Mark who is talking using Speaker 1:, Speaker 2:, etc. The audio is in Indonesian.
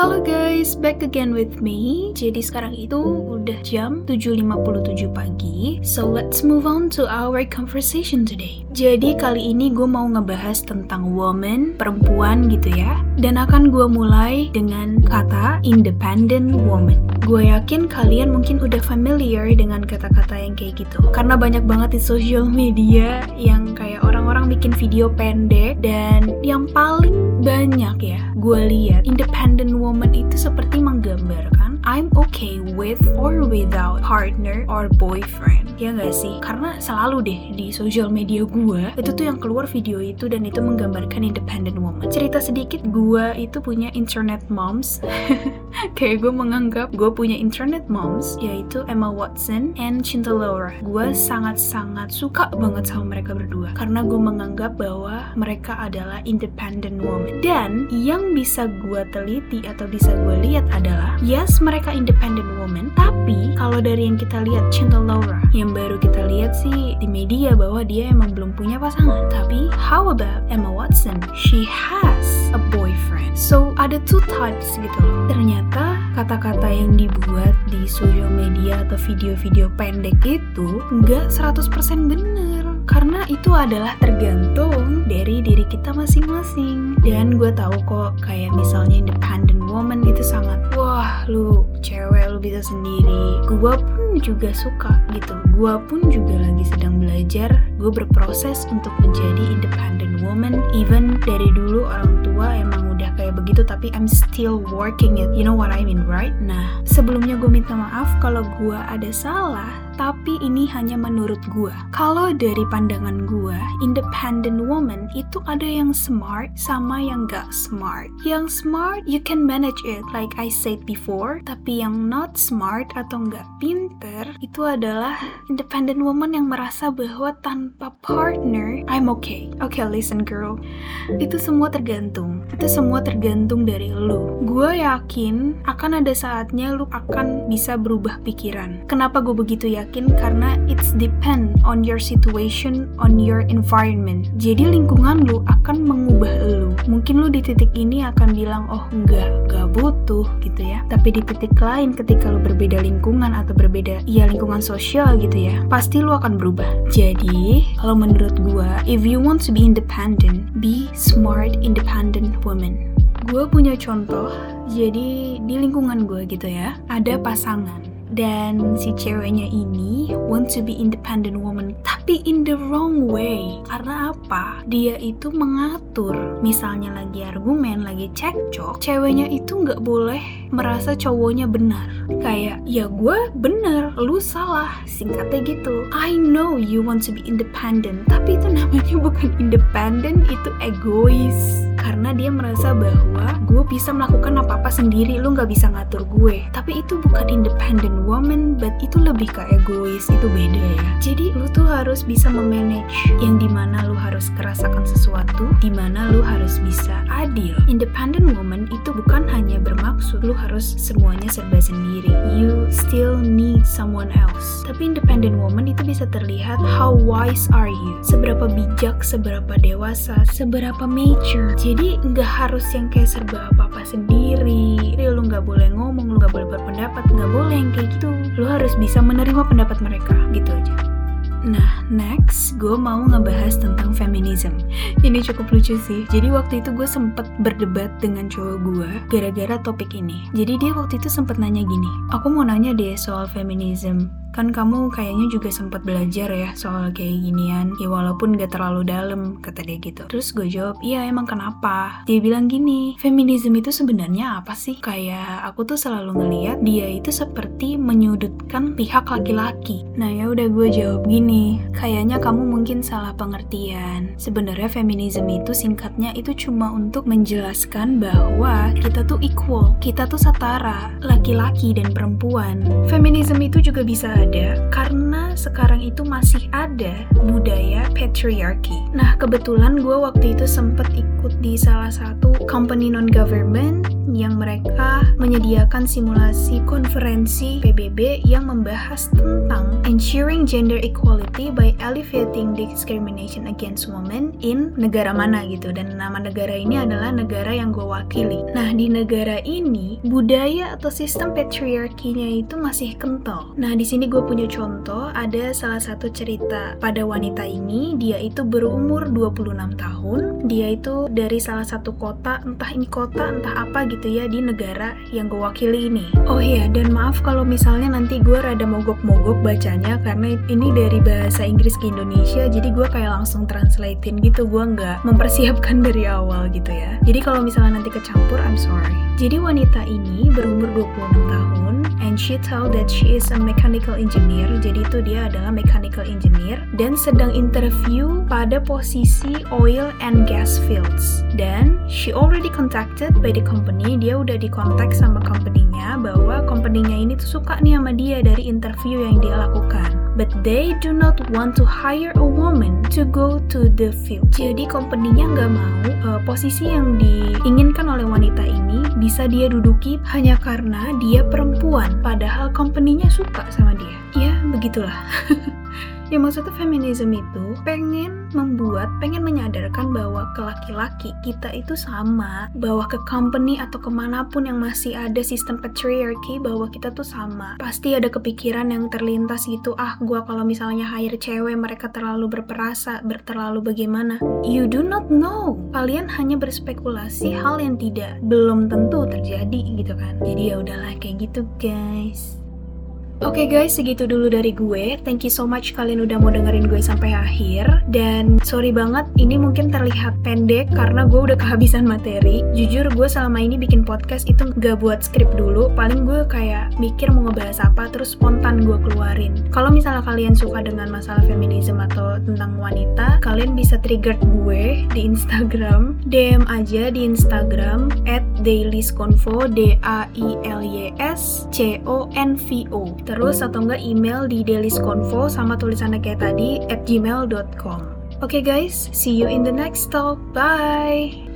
Speaker 1: Halo guys, back again with me. Jadi sekarang itu udah jam 7.57 pagi. So let's move on to our conversation today. Jadi kali ini gue mau ngebahas tentang woman, perempuan gitu ya. Dan akan gue mulai dengan kata independent woman. Gue yakin kalian mungkin udah familiar dengan kata-kata yang kayak gitu. Karena banyak banget di social media yang kayak orang-orang bikin video pendek dan yang paling banyak ya gue lihat independent woman itu seperti menggambarkan I'm okay with or without partner or boyfriend. Ya gak sih? Karena selalu deh di social media gue itu tuh yang keluar video itu dan itu menggambarkan independent woman. Cerita sedikit gue itu punya internet moms. Kayak gue menganggap gue punya internet moms yaitu Emma Watson and Cinta Laura gue sangat-sangat suka banget sama mereka berdua karena gue menganggap bahwa mereka adalah independent woman. Dan yang bisa gue teliti atau bisa gue lihat adalah yes mereka independent woman tapi kalau dari yang kita lihat Cinta Laura yang baru kita lihat sih di media bahwa dia emang belum punya pasangan. Tapi how about Emma Watson? She has a boyfriend. So ada two types gitu loh. Ternyata kata-kata yang dibuat di social media atau video-video pendek itu nggak 100% bener karena itu adalah tergantung dari diri kita masing-masing. Dan gue tahu kok kayak misalnya independent woman itu sangat wah lu cewek lu bisa sendiri. Gue pun juga suka gitu. Gue pun juga lagi sedang belajar. Gue berproses untuk menjadi independent woman. Even dari dulu orang tua emang udah kayak begitu tapi I'm still working it. You know what I mean right? Nah sebelumnya gue minta maaf kalau gue ada salah tapi ini hanya menurut gue. Kalau dari pandangan gue, independent woman itu ada yang smart sama yang gak smart. Yang smart, you can manage it, like I said before. Tapi yang not smart atau gak pinter, itu adalah independent woman yang merasa bahwa tanpa partner, I'm okay. Okay, listen girl. Itu semua tergantung. Itu semua tergantung dari lu. Gue yakin akan ada saatnya lu akan bisa berubah pikiran. Kenapa gue begitu yakin? Yakin karena it's depend on your situation, on your environment. Jadi lingkungan lu akan mengubah lu. Mungkin lu di titik ini akan bilang, oh enggak, enggak butuh gitu ya. Tapi di titik lain ketika lu berbeda lingkungan atau berbeda, ya lingkungan sosial gitu ya, pasti lu akan berubah. Jadi, kalau menurut gua, if you want to be independent, be smart independent woman. Gue punya contoh, jadi di lingkungan gue gitu ya, ada pasangan dan si ceweknya ini want to be independent woman tapi in the wrong way. Karena apa? Dia itu mengatur. Misalnya lagi argumen lagi cekcok ceweknya itu nggak boleh merasa cowoknya benar. Kayak ya gue bener lu salah. Singkatnya gitu. I know you want to be independent tapi itu namanya bukan independent itu egois karena dia merasa bahwa gue bisa melakukan apa-apa sendiri lu nggak bisa ngatur gue. Tapi itu bukan independent woman but itu lebih ke egois itu beda ya. Jadi lu tuh harus bisa memanage yang di mana lu harus kerasakan sesuatu di mana lu harus bisa adil. Independent woman itu bukan hanya bermaksud lu harus semuanya serba sendiri. You still need someone else. Tapi independent woman itu bisa terlihat how wise are you? Seberapa bijak seberapa dewasa seberapa mature. jadi nggak harus yang kayak serba apa-apa sendiri jadi lu nggak boleh ngomong lu nggak boleh berpendapat nggak boleh yang kayak gitu lu harus bisa menerima pendapat mereka gitu aja Nah, next gue mau ngebahas tentang feminism. Ini cukup lucu sih. Jadi waktu itu gue sempet berdebat dengan cowok gue gara-gara topik ini. Jadi dia waktu itu sempet nanya gini, aku mau nanya deh soal feminism. Kan kamu kayaknya juga sempat belajar ya soal kayak ginian. Ya walaupun gak terlalu dalam, kata dia gitu. Terus gue jawab, iya emang kenapa? Dia bilang gini, feminism itu sebenarnya apa sih? Kayak aku tuh selalu ngeliat dia itu seperti menyudutkan pihak laki-laki. Nah ya udah gue jawab gini, kayaknya kamu mungkin salah pengertian. Sebenarnya feminism itu singkatnya itu cuma untuk menjelaskan bahwa kita tuh equal, kita tuh setara, laki-laki dan perempuan. Feminism itu juga bisa ada karena sekarang itu masih ada budaya patriarchy. Nah, kebetulan gue waktu itu sempat ikut di salah satu company non-government yang mereka menyediakan simulasi konferensi PBB yang membahas tentang ensuring gender equality by alleviating discrimination against women in negara mana gitu dan nama negara ini adalah negara yang gue wakili. Nah, di negara ini budaya atau sistem patriarkinya itu masih kental. Nah, di sini gue punya contoh ada salah satu cerita pada wanita ini, dia itu berumur 26 tahun, dia itu dari salah satu kota, entah ini kota entah apa gitu ya di negara yang gue wakili ini. Oh iya, dan maaf kalau misalnya nanti gue rada mogok-mogok bacanya karena ini dari bahasa Inggris ke Indonesia, jadi gue kayak langsung translatein gitu, gue nggak mempersiapkan dari awal gitu ya. Jadi kalau misalnya nanti kecampur, I'm sorry. Jadi wanita ini berumur 26 tahun, and she told that she is a mechanical engineer, jadi itu dia adalah mechanical engineer, dan sedang interview pada posisi oil and gas fields. Dan she already contacted by the company dia udah dikontak sama company-nya bahwa company-nya ini tuh suka nih sama dia dari interview yang dia lakukan. But they do not want to hire a woman to go to the field. Jadi company-nya nggak mau uh, posisi yang diinginkan oleh wanita ini bisa dia duduki hanya karena dia perempuan. Padahal company-nya suka sama dia. Ya, begitulah. Ya maksudnya feminisme itu pengen membuat, pengen menyadarkan bahwa ke laki-laki kita itu sama, bahwa ke company atau ke mana pun yang masih ada sistem patriarchy, bahwa kita tuh sama. Pasti ada kepikiran yang terlintas gitu, ah gua kalau misalnya hire cewek mereka terlalu berperasa, berterlalu bagaimana. You do not know. Kalian hanya berspekulasi hal yang tidak belum tentu terjadi gitu kan. Jadi ya udahlah kayak gitu guys. Oke okay guys, segitu dulu dari gue. Thank you so much kalian udah mau dengerin gue sampai akhir. Dan sorry banget, ini mungkin terlihat pendek karena gue udah kehabisan materi. Jujur gue selama ini bikin podcast itu gak buat skrip dulu. Paling gue kayak mikir mau ngebahas apa, terus spontan gue keluarin. Kalau misalnya kalian suka dengan masalah feminisme atau tentang wanita, kalian bisa trigger gue di Instagram. DM aja di Instagram at dailysconvo, D-A-I-L-Y-S-C-O-N-V-O. Terus atau enggak email di dailisconvo sama tulisannya kayak tadi at gmail.com. Oke okay guys, see you in the next talk. Bye!